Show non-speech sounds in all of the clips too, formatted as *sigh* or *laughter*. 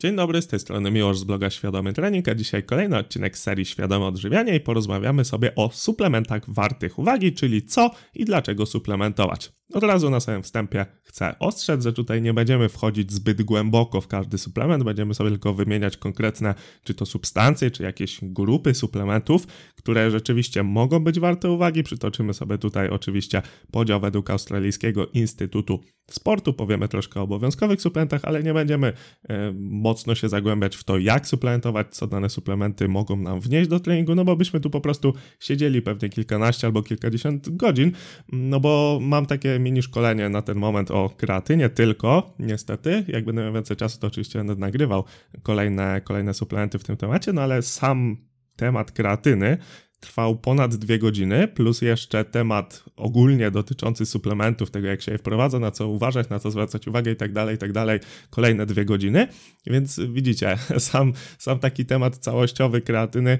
Dzień dobry, z tej strony Miłosz z bloga Świadomy Trening, a dzisiaj kolejny odcinek serii Świadome Odżywianie i porozmawiamy sobie o suplementach wartych uwagi, czyli co i dlaczego suplementować. Od razu na samym wstępie chcę ostrzec, że tutaj nie będziemy wchodzić zbyt głęboko w każdy suplement, będziemy sobie tylko wymieniać konkretne, czy to substancje, czy jakieś grupy suplementów, które rzeczywiście mogą być warte uwagi. Przytoczymy sobie tutaj oczywiście podział według Australijskiego Instytutu Sportu, powiemy troszkę o obowiązkowych suplementach, ale nie będziemy e, mocno się zagłębiać w to, jak suplementować, co dane suplementy mogą nam wnieść do treningu, no bo byśmy tu po prostu siedzieli pewnie kilkanaście albo kilkadziesiąt godzin, no bo mam takie mini szkolenie na ten moment o kreatynie tylko, niestety. Jak będę miał więcej czasu, to oczywiście będę nagrywał kolejne, kolejne suplementy w tym temacie, no ale sam temat kreatyny trwał ponad dwie godziny, plus jeszcze temat ogólnie dotyczący suplementów, tego jak się je wprowadza, na co uważać, na co zwracać uwagę i tak dalej, i tak dalej, kolejne dwie godziny. Więc widzicie, *laughs* sam, sam taki temat całościowy kreatyny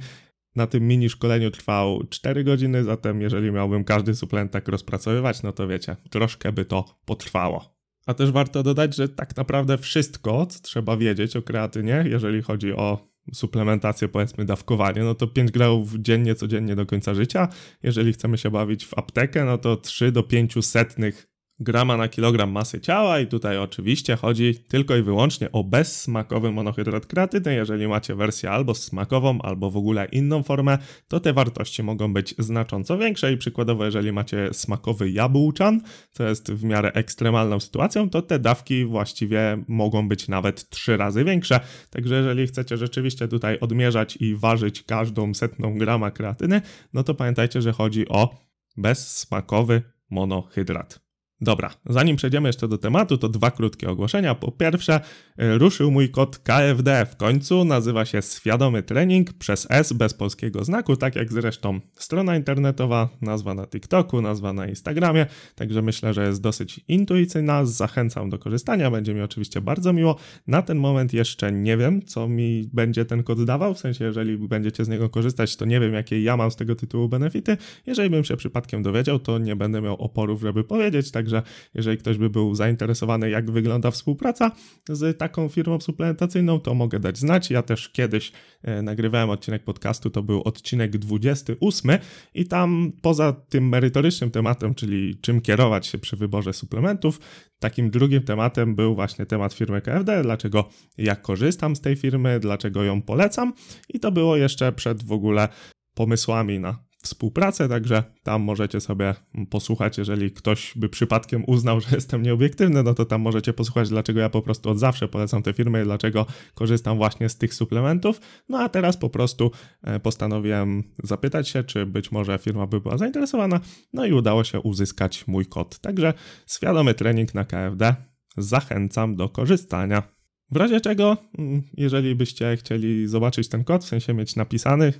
na tym mini szkoleniu trwał 4 godziny, zatem jeżeli miałbym każdy suplement tak rozpracowywać, no to wiecie, troszkę by to potrwało. A też warto dodać, że tak naprawdę wszystko, co trzeba wiedzieć o kreatynie, jeżeli chodzi o suplementację, powiedzmy dawkowanie, no to 5 gramów dziennie, codziennie do końca życia. Jeżeli chcemy się bawić w aptekę, no to 3 do 5 setnych grama na kilogram masy ciała i tutaj oczywiście chodzi tylko i wyłącznie o bezsmakowy monohydrat kreatyny. Jeżeli macie wersję albo smakową, albo w ogóle inną formę, to te wartości mogą być znacząco większe i przykładowo jeżeli macie smakowy jabłczan, co jest w miarę ekstremalną sytuacją, to te dawki właściwie mogą być nawet trzy razy większe. Także jeżeli chcecie rzeczywiście tutaj odmierzać i ważyć każdą setną grama kreatyny, no to pamiętajcie, że chodzi o bezsmakowy monohydrat. Dobra, zanim przejdziemy jeszcze do tematu, to dwa krótkie ogłoszenia. Po pierwsze, y, ruszył mój kod KFD w końcu, nazywa się Świadomy Trening przez S bez polskiego znaku, tak jak zresztą strona internetowa, nazwa na TikToku, nazwa na Instagramie, także myślę, że jest dosyć intuicyjna, zachęcam do korzystania, będzie mi oczywiście bardzo miło. Na ten moment jeszcze nie wiem, co mi będzie ten kod dawał, w sensie jeżeli będziecie z niego korzystać, to nie wiem, jakie ja mam z tego tytułu benefity. Jeżeli bym się przypadkiem dowiedział, to nie będę miał oporów, żeby powiedzieć, tak Także jeżeli ktoś by był zainteresowany, jak wygląda współpraca z taką firmą suplementacyjną, to mogę dać znać. Ja też kiedyś e, nagrywałem odcinek podcastu, to był odcinek 28 i tam poza tym merytorycznym tematem, czyli czym kierować się przy wyborze suplementów, takim drugim tematem był właśnie temat firmy KFD, dlaczego ja korzystam z tej firmy, dlaczego ją polecam i to było jeszcze przed w ogóle pomysłami na współpracę, także tam możecie sobie posłuchać, jeżeli ktoś by przypadkiem uznał, że jestem nieobiektywny, no to tam możecie posłuchać, dlaczego ja po prostu od zawsze polecam te firmy, dlaczego korzystam właśnie z tych suplementów. No a teraz po prostu e, postanowiłem zapytać się, czy być może firma by była zainteresowana, no i udało się uzyskać mój kod. Także świadomy trening na KFD zachęcam do korzystania. W razie czego, mm, jeżeli byście chcieli zobaczyć ten kod, w sensie mieć napisany,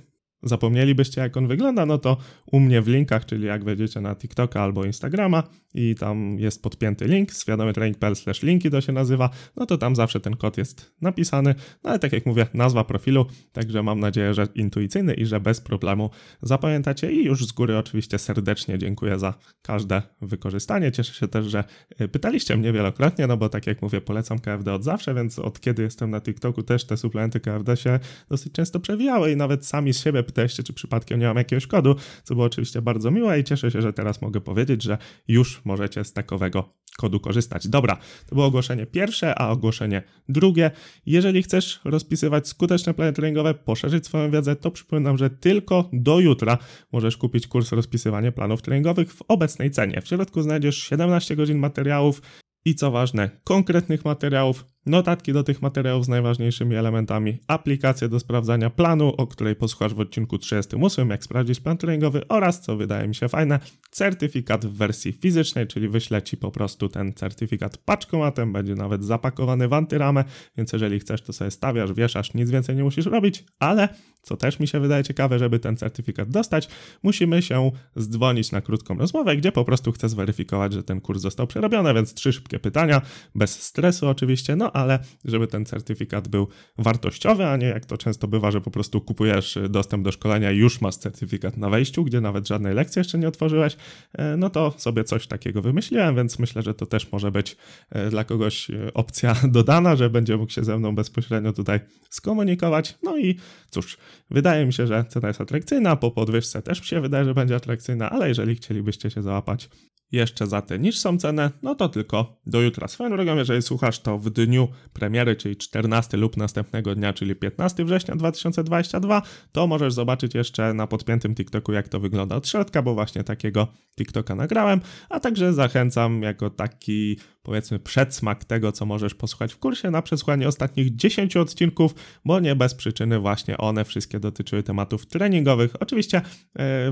zapomnielibyście jak on wygląda, no to u mnie w linkach, czyli jak wejdziecie na TikToka albo Instagrama i tam jest podpięty link, świadomytrening.pl linki to się nazywa, no to tam zawsze ten kod jest napisany, no ale tak jak mówię, nazwa profilu, także mam nadzieję, że intuicyjny i że bez problemu zapamiętacie. I już z góry oczywiście serdecznie dziękuję za każde wykorzystanie. Cieszę się też, że y, pytaliście mnie wielokrotnie, no bo tak jak mówię, polecam KFD od zawsze, więc od kiedy jestem na TikToku też te suplementy KFD się dosyć często przewijały i nawet sami z siebie pytaliście, czy przypadkiem nie mam jakiegoś kodu, co było oczywiście bardzo miłe i cieszę się, że teraz mogę powiedzieć, że już możecie z takowego kodu korzystać. Dobra, to było ogłoszenie pierwsze, a ogłoszenie drugie. Jeżeli chcesz rozpisywać skuteczne plany treningowe, poszerzyć swoją wiedzę, to przypominam, że tylko do jutra możesz kupić kurs rozpisywania planów treningowych w obecnej cenie. W środku znajdziesz 17 godzin materiałów i co ważne, konkretnych materiałów notatki do tych materiałów z najważniejszymi elementami, aplikację do sprawdzania planu, o której posłuchasz w odcinku 38, jak sprawdzić plan treningowy oraz, co wydaje mi się fajne, certyfikat w wersji fizycznej, czyli wyślę Ci po prostu ten certyfikat paczkomatem, będzie nawet zapakowany w antyramę, więc jeżeli chcesz, to sobie stawiasz, wieszasz, nic więcej nie musisz robić, ale co też mi się wydaje ciekawe, żeby ten certyfikat dostać, musimy się zdzwonić na krótką rozmowę, gdzie po prostu chcę zweryfikować, że ten kurs został przerobiony, więc trzy szybkie pytania, bez stresu oczywiście, no ale żeby ten certyfikat był wartościowy, a nie jak to często bywa, że po prostu kupujesz dostęp do szkolenia i już masz certyfikat na wejściu, gdzie nawet żadnej lekcji jeszcze nie otworzyłeś, e, no to sobie coś takiego wymyśliłem, więc myślę, że to też może być e, dla kogoś e, opcja *laughs* dodana, że będzie mógł się ze mną bezpośrednio tutaj skomunikować. No i cóż, wydaje mi się, że cena jest atrakcyjna, po podwyżce też mi się wydaje, że będzie atrakcyjna, ale jeżeli chcielibyście się załapać jeszcze za tę niższą cenę, no to tylko do jutra. Swoją drogą, jeżeli słuchasz to w dniu premiery, czyli 14 lub następnego dnia, czyli 15 września 2022, to możesz zobaczyć jeszcze na podpiętym TikToku, jak to wygląda od środka, bo właśnie takiego TikToka nagrałem, a także zachęcam jako taki powiedzmy przedsmak tego, co możesz posłuchać w kursie na przesłuchanie ostatnich 10 odcinków, bo nie bez przyczyny właśnie one wszystkie dotyczyły tematów treningowych. Oczywiście e,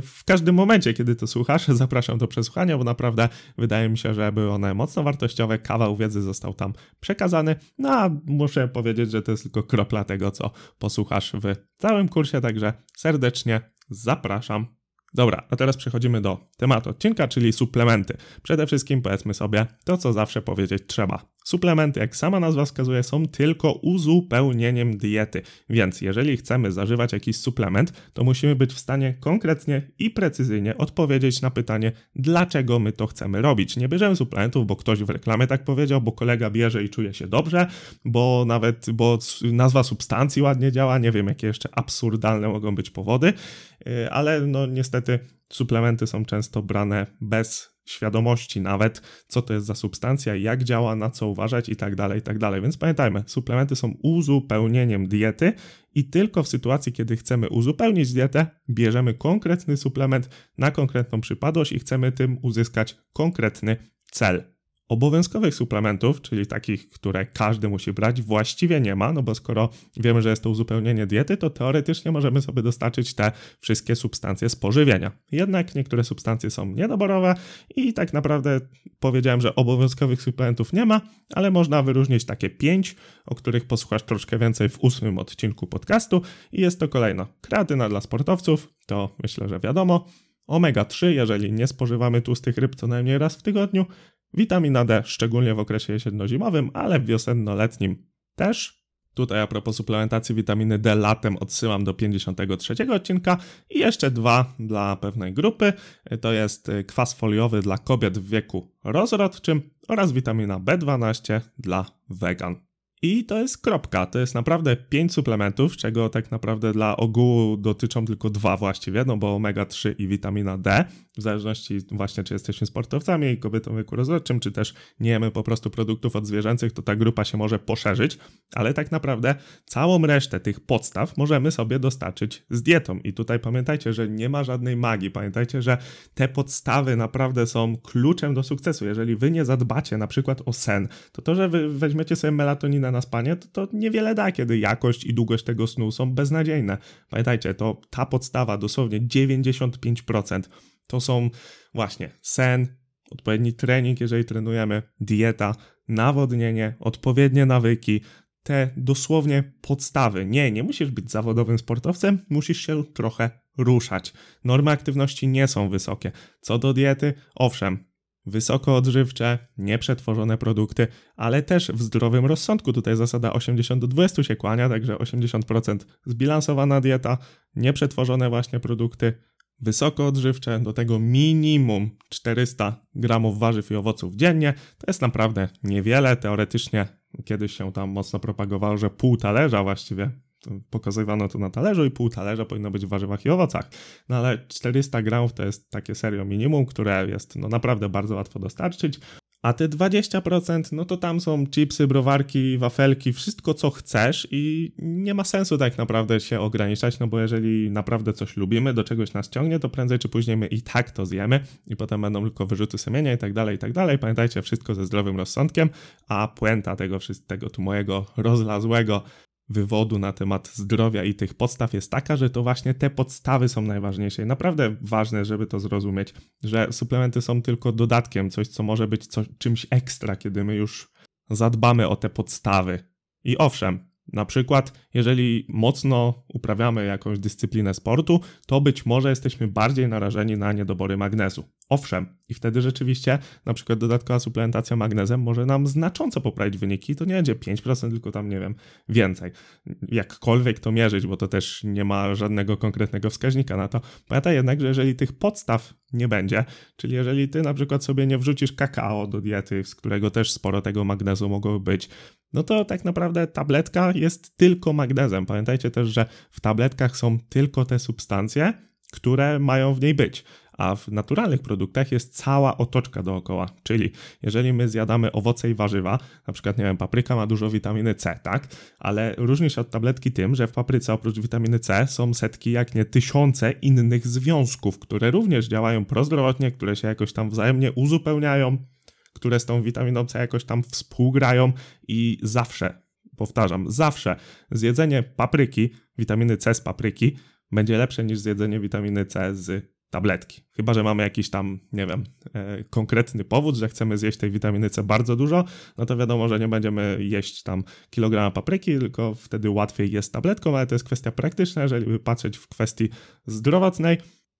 w każdym momencie, kiedy to słuchasz, *laughs* zapraszam do przesłuchania, bo naprawdę wydaje mi się, że były one mocno wartościowe, kawał wiedzy został tam przekazany, no a muszę powiedzieć, że to jest tylko kropla tego, co posłuchasz w całym kursie, także serdecznie zapraszam. Dobra, a teraz przechodzimy do tematu odcinka, czyli suplementy. Przede wszystkim powiedzmy sobie to, co zawsze powiedzieć trzeba. Suplementy, jak sama nazwa wskazuje, są tylko uzupełnieniem diety, więc jeżeli chcemy zażywać jakiś suplement, to musimy być w stanie konkretnie i precyzyjnie odpowiedzieć na pytanie, dlaczego my to chcemy robić. Nie bierzemy suplementów, bo ktoś w reklamie tak powiedział, bo kolega bierze i czuje się dobrze, bo nawet, bo nazwa substancji ładnie działa, nie wiem, jakie jeszcze absurdalne mogą być powody, y, ale no niestety suplementy są często brane bez świadomości nawet, co to jest za substancja, jak działa, na co uważać i tak dalej, i tak dalej. Więc pamiętajmy, suplementy są uzupełnieniem diety i tylko w sytuacji, kiedy chcemy uzupełnić dietę, bierzemy konkretny suplement na konkretną przypadłość i chcemy tym uzyskać konkretny cel. Obowiązkowych suplementów, czyli takich, które każdy musi brać, właściwie nie ma, no bo skoro wiemy, że jest to uzupełnienie diety, to teoretycznie możemy sobie dostarczyć te wszystkie substancje z pożywienia. Jednak niektóre substancje są niedoborowe i tak naprawdę powiedziałem, że obowiązkowych suplementów nie ma, ale można wyróżnić takie pięć, o których posłuchasz troszkę więcej w ósmym odcinku podcastu. I jest to kolejno. Kreatyna dla sportowców, to myślę, że wiadomo, omega-3, jeżeli nie spożywamy tłustych ryb co najmniej raz w tygodniu, Witamina D, szczególnie w okresie jesienno-zimowym, ale wiosenno-letnim też. Tutaj a propos suplementacji witaminy D latem odsyłam do 53 odcinka i jeszcze dwa dla pewnej grupy. To jest kwas foliowy dla kobiet w wieku rozrodczym oraz witamina B12 dla wegan. I to jest kropka. To jest naprawdę 5 suplementów, czego tak naprawdę dla ogółu dotyczą tylko dwa właściwie, no bo omega-3 i witamina D, w zależności właśnie czy jesteśmy sportowcami kobietą w wieku rozrodczym, czy też nie jemy po prostu produktów odzwierzęcych, to ta grupa się może poszerzyć, ale tak naprawdę całą resztę tych podstaw możemy sobie dostarczyć z dietą. I tutaj pamiętajcie, że nie ma żadnej magii. Pamiętajcie, że te podstawy naprawdę są kluczem do sukcesu. Jeżeli wy nie zadbacie na przykład o sen, to to, że wy weźmiecie sobie melatoninę na spanie, to, to niewiele da, kiedy jakość i długość tego snu są beznadziejne. Pamiętajcie, to ta podstawa, dosłownie 95%, to są właśnie sen, odpowiedni trening, jeżeli trenujemy, dieta, nawodnienie, odpowiednie nawyki, te dosłownie podstawy. Nie, nie musisz być zawodowym sportowcem, musisz się trochę ruszać. Normy aktywności nie są wysokie. Co do diety, owszem, wysoko odżywcze, nieprzetworzone produkty, ale też w zdrowym rozsądku. Tutaj zasada 80 do 20 się kłania, także 80% zbilansowana dieta, nieprzetworzone właśnie produkty, wysoko odżywcze, do tego minimum 400 gramów warzyw i owoców dziennie. To jest naprawdę niewiele. Teoretycznie kiedyś się tam mocno propagowało, że pół talerza właściwie pokazywano to na talerzu i pół talerza powinno być w warzywach i owocach. No ale 400 gramów to jest takie serio minimum, które jest no naprawdę bardzo łatwo dostarczyć. A te 20%, no to tam są chipsy, browarki, wafelki, wszystko co chcesz i nie ma sensu tak naprawdę się ograniczać, no bo jeżeli naprawdę coś lubimy, do czegoś nas ciągnie, to prędzej czy później my i tak to zjemy i potem będą tylko wyrzuty sumienia i tak dalej, i tak dalej. Pamiętajcie, wszystko ze zdrowym rozsądkiem, a puenta tego wszystkiego tu mojego rozlazłego wywodu na temat zdrowia i tych podstaw jest taka, że to właśnie te podstawy są najważniejsze. I naprawdę ważne, żeby to zrozumieć, że suplementy są tylko dodatkiem, coś, co może być czymś ekstra, kiedy my już zadbamy o te podstawy. I owszem, Na przykład, jeżeli mocno uprawiamy jakąś dyscyplinę sportu, to być może jesteśmy bardziej narażeni na niedobory magnezu. Owszem, i wtedy rzeczywiście na przykład dodatkowa suplementacja magnezem może nam znacząco poprawić wyniki. To nie będzie 5%, tylko tam nie wiem, więcej. Jakkolwiek to mierzyć, bo to też nie ma żadnego konkretnego wskaźnika na to. Pamiętaj jednak, że jeżeli tych podstaw nie będzie, czyli jeżeli ty na przykład sobie nie wrzucisz kakao do diety, z którego też sporo tego magnezu mogło być, no to tak naprawdę tabletka jest tylko magnezem. Pamiętajcie też, że w tabletkach są tylko te substancje, które mają w niej być. A w naturalnych produktach jest cała otoczka dookoła. Czyli jeżeli my zjadamy owoce i warzywa, na przykład, nie wiem, papryka ma dużo witaminy C, tak? Ale różni się od tabletki tym, że w papryce oprócz witaminy C są setki, jak nie tysiące innych związków, które również działają prozdrowotnie, które się jakoś tam wzajemnie uzupełniają, które z tą witaminą C jakoś tam współgrają i zawsze, powtarzam, zawsze zjedzenie papryki, witaminy C z papryki będzie lepsze niż zjedzenie witaminy C z tabletki. Chyba, że mamy jakiś tam, nie wiem, e, konkretny powód, że chcemy zjeść tej witaminy C bardzo dużo, no to wiadomo, że nie będziemy jeść tam kilograma papryki, tylko wtedy łatwiej jest tabletką, ale to jest kwestia praktyczna, jeżeli patrzeć w kwestii zdrowotnej,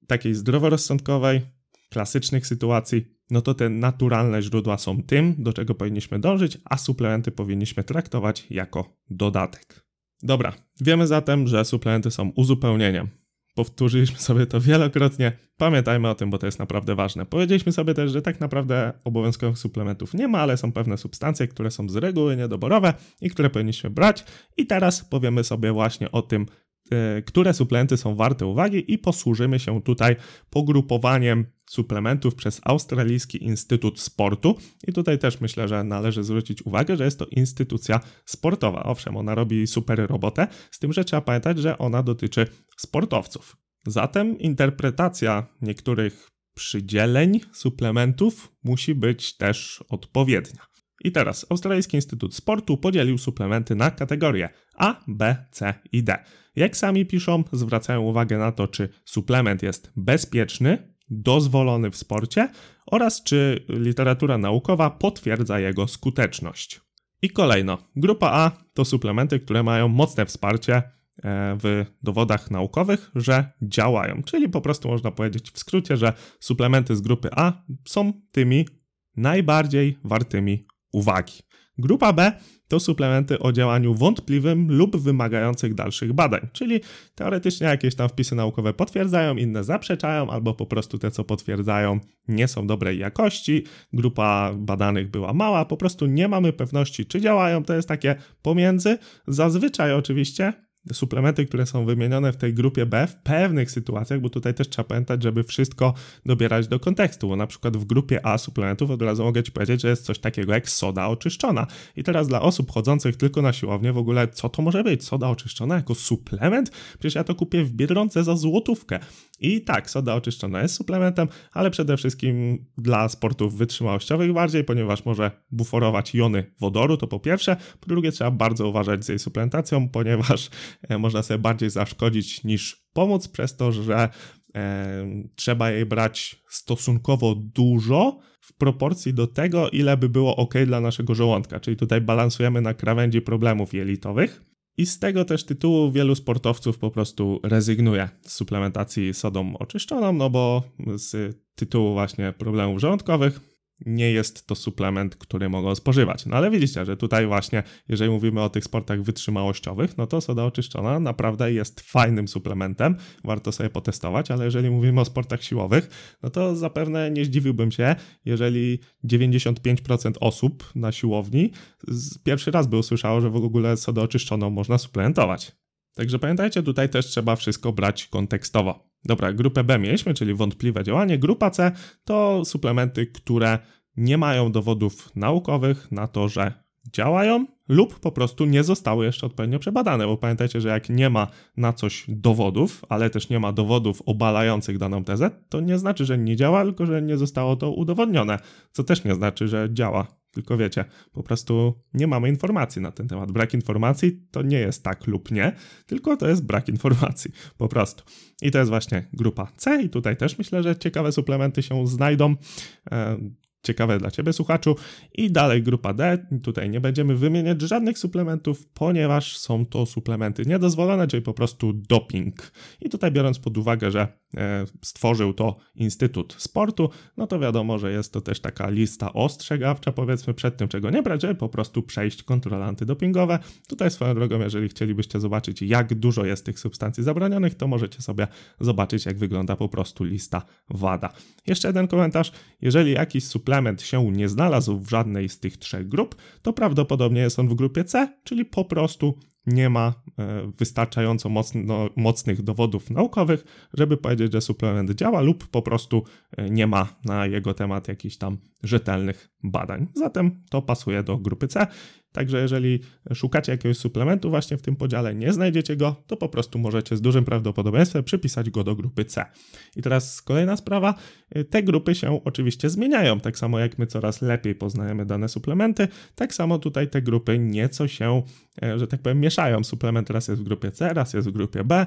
takiej zdroworozsądkowej, klasycznych sytuacji, no to te naturalne źródła są tym, do czego powinniśmy dążyć, a suplementy powinniśmy traktować jako dodatek. Dobra, wiemy zatem, że suplementy są uzupełnieniem. Powtórzyliśmy sobie to wielokrotnie. Pamiętajmy o tym, bo to jest naprawdę ważne. Powiedzieliśmy sobie też, że tak naprawdę obowiązkowych suplementów nie ma, ale są pewne substancje, które są z reguły niedoborowe i które powinniśmy brać. I teraz powiemy sobie właśnie o tym, które suplementy są warte uwagi i posłużymy się tutaj pogrupowaniem suplementów przez Australijski Instytut Sportu. I tutaj też myślę, że należy zwrócić uwagę, że jest to instytucja sportowa. Owszem, ona robi super robotę, z tym, że trzeba pamiętać, że ona dotyczy sportowców. Zatem interpretacja niektórych przydzieleń suplementów musi być też odpowiednia. I teraz Australijski Instytut Sportu podzielił suplementy na kategorie A, B, C i D. Jak sami piszą, zwracają uwagę na to, czy suplement jest bezpieczny, dozwolony w sporcie oraz czy literatura naukowa potwierdza jego skuteczność. I kolejno, grupa A to suplementy, które mają mocne wsparcie e, w dowodach naukowych, że działają. Czyli po prostu można powiedzieć w skrócie, że suplementy z grupy A są tymi najbardziej wartymi uwagi. Grupa B to suplementy o działaniu wątpliwym lub wymagających dalszych badań, czyli teoretycznie jakieś tam wpisy naukowe potwierdzają, inne zaprzeczają, albo po prostu te, co potwierdzają, nie są dobrej jakości. Grupa badanych była mała, po prostu nie mamy pewności, czy działają. To jest takie pomiędzy. Zazwyczaj oczywiście suplementy, które są wymienione w tej grupie B w pewnych sytuacjach, bo tutaj też trzeba pamiętać, żeby wszystko dobierać do kontekstu, bo na przykład w grupie A suplementów od razu mogę Ci powiedzieć, że jest coś takiego jak soda oczyszczona. I teraz dla osób chodzących tylko na siłownię w ogóle, co to może być? Soda oczyszczona jako suplement? Przecież ja to kupię w Biedronce za złotówkę. I tak, soda oczyszczona jest suplementem, ale przede wszystkim dla sportów wytrzymałościowych bardziej, ponieważ może buforować jony wodoru, to po pierwsze. Po drugie, trzeba bardzo uważać z jej suplementacją, ponieważ można sobie bardziej zaszkodzić niż pomóc, przez to, że e, trzeba jej brać stosunkowo dużo w proporcji do tego, ile by było ok dla naszego żołądka. Czyli tutaj balansujemy na krawędzi problemów jelitowych. I z tego też tytułu wielu sportowców po prostu rezygnuje z suplementacji sodą oczyszczoną, no bo z tytułu właśnie problemów żołądkowych nie jest to suplement, który mogą spożywać. No ale widzicie, że tutaj właśnie, jeżeli mówimy o tych sportach wytrzymałościowych, no to soda oczyszczona naprawdę jest fajnym suplementem, warto sobie potestować, ale jeżeli mówimy o sportach siłowych, no to zapewne nie zdziwiłbym się, jeżeli 95% osób na siłowni pierwszy raz by usłyszało, że w ogóle sodę oczyszczoną można suplementować. Także pamiętajcie, tutaj też trzeba wszystko brać kontekstowo. Dobra, grupę B mieliśmy, czyli wątpliwe działanie. Grupa C to suplementy, które nie mają dowodów naukowych na to, że działają lub po prostu nie zostały jeszcze odpowiednio przebadane, bo pamiętajcie, że jak nie ma na coś dowodów, ale też nie ma dowodów obalających daną tezę, to nie znaczy, że nie działa, tylko że nie zostało to udowodnione, co też nie znaczy, że działa. Tylko wiecie, po prostu nie mamy informacji na ten temat. Brak informacji to nie jest tak lub nie, tylko to jest brak informacji, *laughs* po prostu. I to jest właśnie grupa C, i tutaj też myślę, że ciekawe suplementy się znajdą. Ciekawe dla Ciebie, słuchaczu. I dalej grupa D. Tutaj nie będziemy wymieniać żadnych suplementów, ponieważ są to suplementy niedozwolone, czyli po prostu doping. I tutaj biorąc pod uwagę, że e, stworzył to Instytut Sportu, no to wiadomo, że jest to też taka lista ostrzegawcza, powiedzmy, przed tym, czego nie brać, żeby po prostu przejść kontrole antydopingowe. Tutaj swoją drogą, jeżeli chcielibyście zobaczyć, jak dużo jest tych substancji zabronionych, to możecie sobie zobaczyć, jak wygląda po prostu lista WADA. Jeszcze jeden komentarz. Jeżeli jakiś suplement się nie znalazł w żadnej z tych trzech grup, to prawdopodobnie jest on w grupie C, czyli po prostu nie ma e, wystarczająco mocno, mocnych dowodów naukowych, żeby powiedzieć, że suplement działa, lub po prostu e, nie ma na jego temat jakichś tam rzetelnych badań. Zatem to pasuje do grupy C. Także jeżeli szukacie jakiegoś suplementu właśnie w tym podziale, nie znajdziecie go, to po prostu możecie z dużym prawdopodobieństwem przypisać go do grupy C. I teraz kolejna sprawa. Te grupy się oczywiście zmieniają, tak samo jak my coraz lepiej poznajemy dane suplementy, tak samo tutaj te grupy nieco się, e, że tak powiem, mieszają. Suplement raz jest w grupie C, raz jest w grupie B,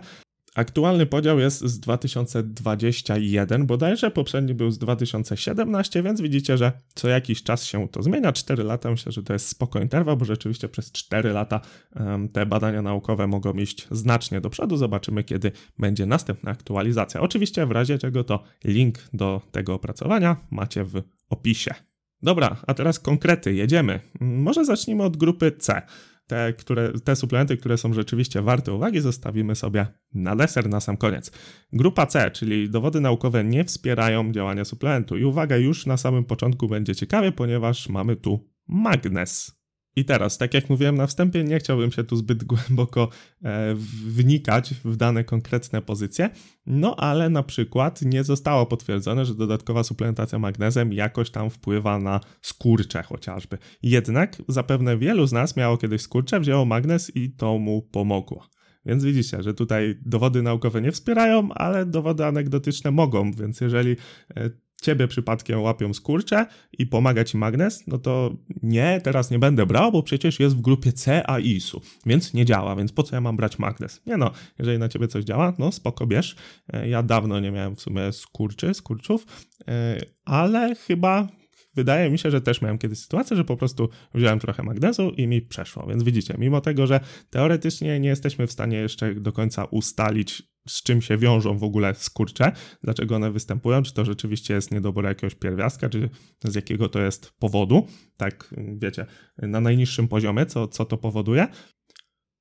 Aktualny podział jest z 2021 bodajże, poprzedni był z 2017, więc widzicie, że co jakiś czas się to zmienia. 4 lata myślę, że to jest spokojny interwał, bo rzeczywiście przez 4 lata um, te badania naukowe mogą iść znacznie do przodu. Zobaczymy, kiedy będzie następna aktualizacja. Oczywiście w razie czego to link do tego opracowania macie w opisie. Dobra, a teraz konkrety, jedziemy. Może zacznijmy od grupy C te, które, te suplementy, które są rzeczywiście warte uwagi, zostawimy sobie na deser na sam koniec. Grupa C, czyli dowody naukowe nie wspierają działania suplementu. I uwaga, już na samym początku będzie ciekawie, ponieważ mamy tu magnes. I teraz, tak jak mówiłem na wstępie, nie chciałbym się tu zbyt głęboko e, wnikać w dane konkretne pozycje, no ale na przykład nie zostało potwierdzone, że dodatkowa suplementacja magnezem jakoś tam wpływa na skurcze chociażby. Jednak zapewne wielu z nas miało kiedyś skurcze, wzięło magnez i to mu pomogło. Więc widzicie, że tutaj dowody naukowe nie wspierają, ale dowody anegdotyczne mogą, więc jeżeli e, ciebie przypadkiem łapią skurcze i pomaga ci magnes, no to nie, teraz nie będę brał, bo przecież jest w grupie C a ISU, więc nie działa, więc po co ja mam brać magnes? Nie no, jeżeli na ciebie coś działa, no spoko, bierz. E, ja dawno nie miałem w sumie skurczy, skurczów, e, ale chyba wydaje mi się, że też miałem kiedyś sytuację, że po prostu wziąłem trochę magnezu i mi przeszło. Więc widzicie, mimo tego, że teoretycznie nie jesteśmy w stanie jeszcze do końca ustalić, z czym się wiążą w ogóle skurcze, dlaczego one występują, czy to rzeczywiście jest niedobór jakiegoś pierwiastka, czy z jakiego to jest powodu, tak wiecie, na najniższym poziomie, co, co to powoduje,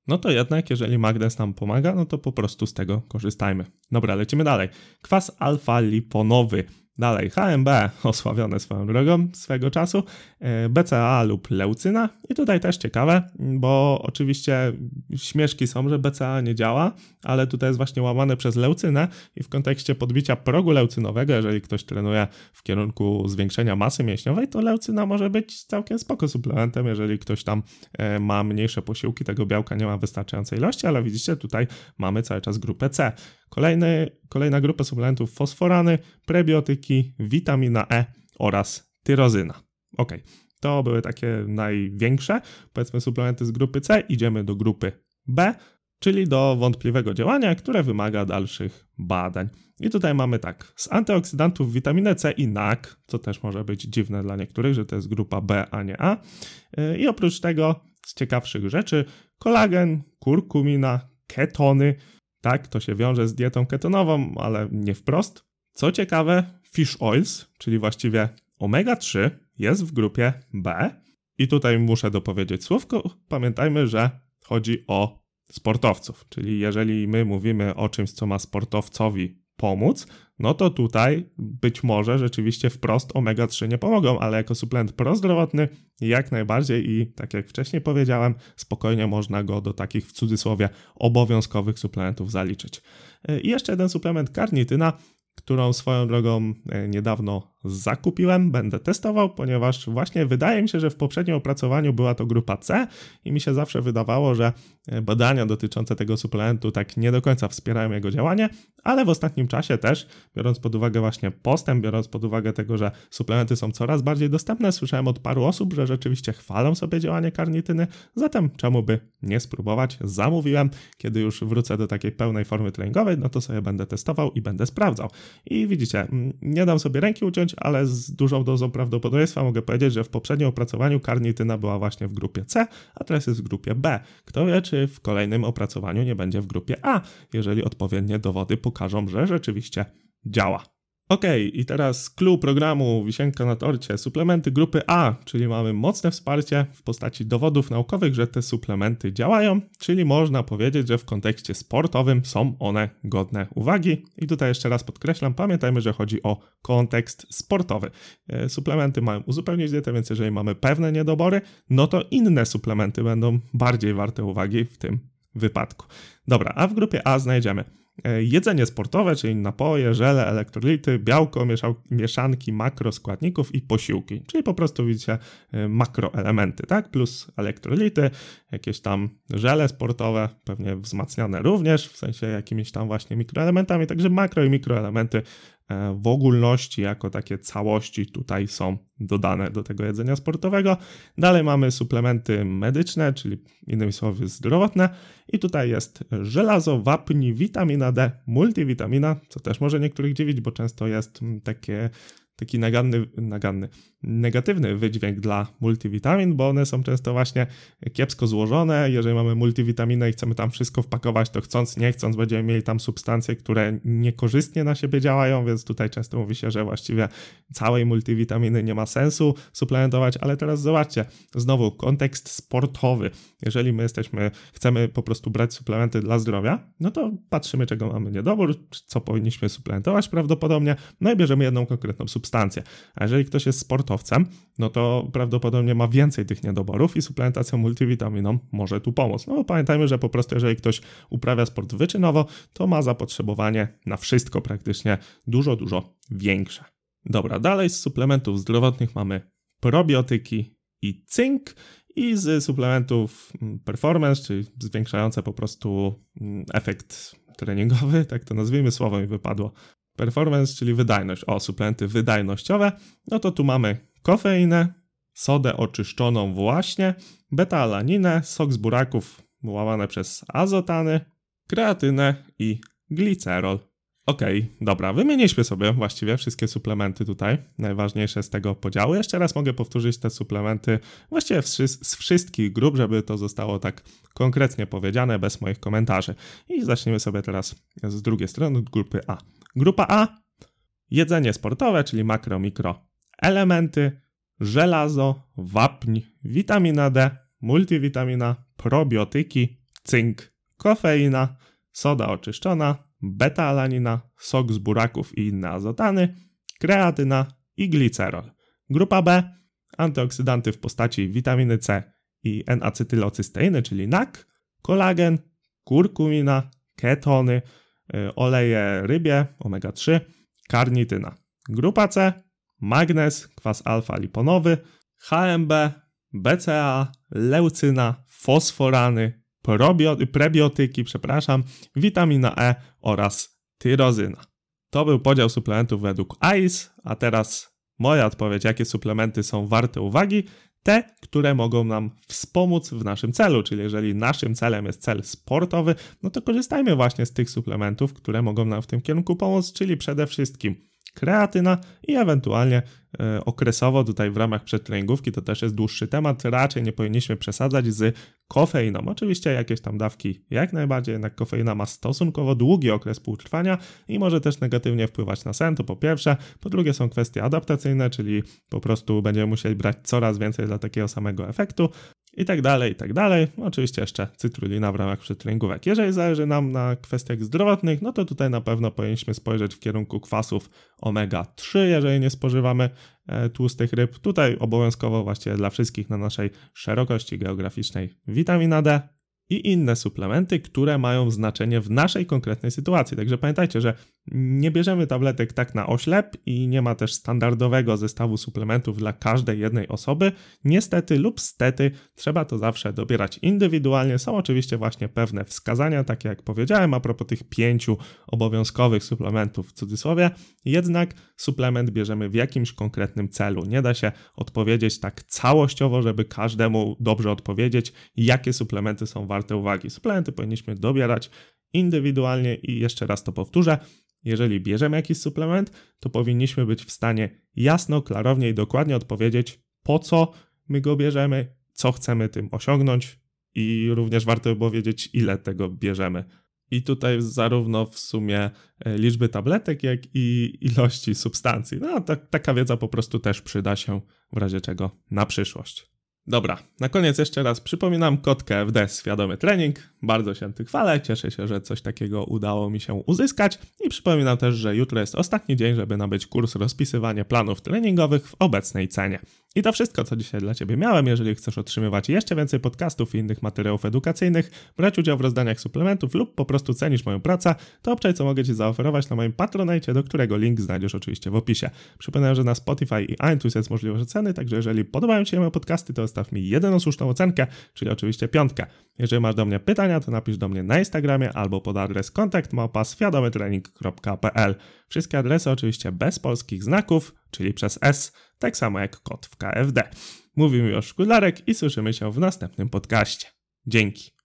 no to jednak, jeżeli magnez nam pomaga, no to po prostu z tego korzystajmy. Dobra, lecimy dalej. Kwas alfa-liponowy Dalej, HMB, osławione swoją drogą swego czasu, e, BCA lub leucyna. I tutaj też ciekawe, bo oczywiście śmieszki są, że BCA nie działa, ale tutaj jest właśnie łamane przez leucynę i w kontekście podbicia progu leucynowego, jeżeli ktoś trenuje w kierunku zwiększenia masy mięśniowej, to leucyna może być całkiem spoko suplementem, jeżeli ktoś tam e, ma mniejsze posiłki, tego białka nie ma wystarczającej ilości, ale widzicie, tutaj mamy cały czas grupę C. Kolejny, kolejna grupa suplementów fosforany, prebiotyki, witamina E oraz tyrozyna. Ok, to były takie największe, powiedzmy, suplementy z grupy C. Idziemy do grupy B, czyli do wątpliwego działania, które wymaga dalszych badań. I tutaj mamy tak, z antyoksydantów witaminę C i NAC, co też może być dziwne dla niektórych, że to jest grupa B, a nie A. I oprócz tego z ciekawszych rzeczy kolagen, kurkumina, ketony, tak, to się wiąże z dietą ketonową, ale nie wprost. Co ciekawe, fish oils, czyli właściwie omega-3, jest w grupie B. I tutaj muszę dopowiedzieć słówko. Pamiętajmy, że chodzi o sportowców, czyli jeżeli my mówimy o czymś, co ma sportowcowi pomóc, no to tutaj być może rzeczywiście wprost omega-3 nie pomogą, ale jako suplement prozdrowotny jak najbardziej i tak jak wcześniej powiedziałem, spokojnie można go do takich w cudzysłowie obowiązkowych suplementów zaliczyć. I jeszcze jeden suplement karnityna, którą swoją drogą e, niedawno zakupiłem, będę testował, ponieważ właśnie wydaje mi się, że w poprzednim opracowaniu była to grupa C i mi się zawsze wydawało, że e, badania dotyczące tego suplementu tak nie do końca wspierają jego działanie, ale w ostatnim czasie też, biorąc pod uwagę właśnie postęp, biorąc pod uwagę tego, że suplementy są coraz bardziej dostępne, słyszałem od paru osób, że rzeczywiście chwalą sobie działanie karnityny, zatem czemu by nie spróbować? Zamówiłem, kiedy już wrócę do takiej pełnej formy treningowej, no to sobie będę testował i będę sprawdzał. I widzicie, mm, nie dam sobie ręki uciąć, ale z dużą dozą prawdopodobieństwa mogę powiedzieć, że w poprzednim opracowaniu karnityna była właśnie w grupie C, a teraz jest w grupie B. Kto wie, czy w kolejnym opracowaniu nie będzie w grupie A, jeżeli odpowiednie dowody pokażą, że rzeczywiście działa. Ok, i teraz clue programu Wisienka na torcie, suplementy grupy A, czyli mamy mocne wsparcie w postaci dowodów naukowych, że te suplementy działają, czyli można powiedzieć, że w kontekście sportowym są one godne uwagi. I tutaj jeszcze raz podkreślam, pamiętajmy, że chodzi o kontekst sportowy. E, suplementy mają uzupełnić dietę, więc jeżeli mamy pewne niedobory, no to inne suplementy będą bardziej warte uwagi w tym wypadku. Dobra, a w grupie A znajdziemy jedzenie sportowe, czyli napoje, żele, elektrolity, białko, mieszanki makroskładników i posiłki, czyli po prostu widzicie e, makroelementy, tak? Plus elektrolity, jakieś tam żele sportowe, pewnie wzmacniane również, w sensie jakimiś tam właśnie mikroelementami, także makro i mikroelementy E, w ogólności, jako takie całości tutaj są dodane do tego jedzenia sportowego. Dalej mamy suplementy medyczne, czyli innymi słowy zdrowotne. I tutaj jest żelazo, wapń, witamina D, multivitamina, co też może niektórych dziwić, bo często jest takie taki naganny, naganny, negatywny wydźwięk dla multivitamin, bo one są często właśnie kiepsko złożone. Jeżeli mamy multivitaminę i chcemy tam wszystko wpakować, to chcąc, nie chcąc, będziemy mieli tam substancje, które niekorzystnie na siebie działają, więc tutaj często mówi się, że właściwie całej multivitaminy nie ma sensu suplementować, ale teraz zobaczcie, znowu kontekst sportowy. Jeżeli my jesteśmy, chcemy po prostu brać suplementy dla zdrowia, no to patrzymy, czego mamy niedobór, co powinniśmy suplementować prawdopodobnie, no i bierzemy jedną konkretną substancję. A jeżeli ktoś jest no to prawdopodobnie ma więcej tych niedoborów i suplementacja multivitaminą może tu pomóc. No bo pamiętajmy, że po prostu jeżeli ktoś uprawia sport wyczynowo, to ma zapotrzebowanie na wszystko praktycznie dużo, dużo większe. Dobra, dalej z suplementów zdrowotnych mamy probiotyki i cynk i z suplementów mm, performance, czyli zwiększające po prostu mm, efekt treningowy, tak to nazwijmy, słowo mi wypadło. Performance, czyli wydajność. O, suplementy wydajnościowe. No to tu mamy kofeinę, sodę oczyszczoną właśnie, beta-alaninę, sok z buraków łamane przez azotany, kreatynę i glicerol. Okej, okay, dobra, wymieniliśmy sobie właściwie wszystkie suplementy tutaj, najważniejsze z tego podziału. Jeszcze raz mogę powtórzyć te suplementy właściwie z wszystkich grup, żeby to zostało tak konkretnie powiedziane, bez moich komentarzy. I zaczniemy sobie teraz z drugiej strony, od grupy A. Grupa A, jedzenie sportowe, czyli makro, mikro elementy, żelazo, wapń, witamina D, multivitamina, probiotyki, cynk, kofeina, soda oczyszczona, beta-alanina, sok z buraków i inne azotany, kreatyna i glicerol. Grupa B antyoksydanty w postaci witaminy C i N-acetylocysteiny, czyli NAC, kolagen, kurkumina, ketony, oleje rybie, omega-3, karnityna. Grupa C magnez, kwas alfa-liponowy, HMB, BCA, leucyna, fosforany, prebiotyki, przepraszam, witamina E oraz tyrozyna. To był podział suplementów według AIS, a teraz moja odpowiedź, jakie suplementy są warte uwagi, te, które mogą nam wspomóc w naszym celu, czyli jeżeli naszym celem jest cel sportowy, no to korzystajmy właśnie z tych suplementów, które mogą nam w tym kierunku pomóc, czyli przede wszystkim kreatyna i ewentualnie e, okresowo tutaj w ramach przedtreningówki, to też jest dłuższy temat, raczej nie powinniśmy przesadzać z kofeiną. Oczywiście jakieś tam dawki jak najbardziej, jednak kofeina ma stosunkowo długi okres półtrwania i może też negatywnie wpływać na sen, to po pierwsze. Po drugie są kwestie adaptacyjne, czyli po prostu będziemy musieli brać coraz więcej dla takiego samego efektu i tak dalej, i tak dalej. Oczywiście jeszcze cytrulina w ramach przetreningówek. Jeżeli zależy nam na kwestiach zdrowotnych, no to tutaj na pewno powinniśmy spojrzeć w kierunku kwasów omega-3, jeżeli nie spożywamy e, tłustych ryb. Tutaj obowiązkowo właściwie dla wszystkich na naszej szerokości geograficznej witamina D, i inne suplementy, które mają znaczenie w naszej konkretnej sytuacji. Także pamiętajcie, że nie bierzemy tabletek tak na oślep i nie ma też standardowego zestawu suplementów dla każdej jednej osoby. Niestety lub stety trzeba to zawsze dobierać indywidualnie. Są oczywiście właśnie pewne wskazania, takie jak powiedziałem a propos tych pięciu obowiązkowych suplementów w cudzysłowie. Jednak suplement bierzemy w jakimś konkretnym celu. Nie da się odpowiedzieć tak całościowo, żeby każdemu dobrze odpowiedzieć, jakie suplementy są warte uwagi. Suplementy powinniśmy dobierać indywidualnie i jeszcze raz to powtórzę. jeżeli bierzemy jakiś suplement, to powinniśmy być w stanie jasno, klarownie i dokładnie odpowiedzieć, po co my go bierzemy, co chcemy tym osiągnąć i również warto było wiedzieć, ile tego bierzemy. I tutaj zarówno w sumie e, liczby tabletek, jak i ilości substancji. No, ta, taka wiedza po prostu też przyda się w razie czego na przyszłość. Dobra, na koniec jeszcze raz przypominam kod KFD Świadomy Trening. Bardzo się tym chwalę, cieszę się, że coś takiego udało mi się uzyskać i przypominam też, że jutro jest ostatni dzień, żeby nabyć kurs rozpisywania planów treningowych w obecnej cenie. I to wszystko, co dzisiaj dla Ciebie miałem. Jeżeli chcesz otrzymywać jeszcze więcej podcastów i innych materiałów edukacyjnych, brać udział w rozdaniach suplementów lub po prostu cenisz moją pracę, to obczaj, co mogę Ci zaoferować na moim Patronite, do którego link znajdziesz oczywiście w opisie. Przypominam, że na Spotify i iTunes jest możliwość ceny, także jeżeli podobają Ci moje podcasty, to zostaw mi jedyną słuszną ocenkę, czyli oczywiście piątkę. Jeżeli masz do mnie pytania, to napisz do mnie na Instagramie albo pod adres kontakt Wszystkie adresy oczywiście bez polskich znaków, czyli przez S, tak samo jak kod w KFD. Mówił już Szkularek i słyszymy się w następnym podcaście. Dzięki.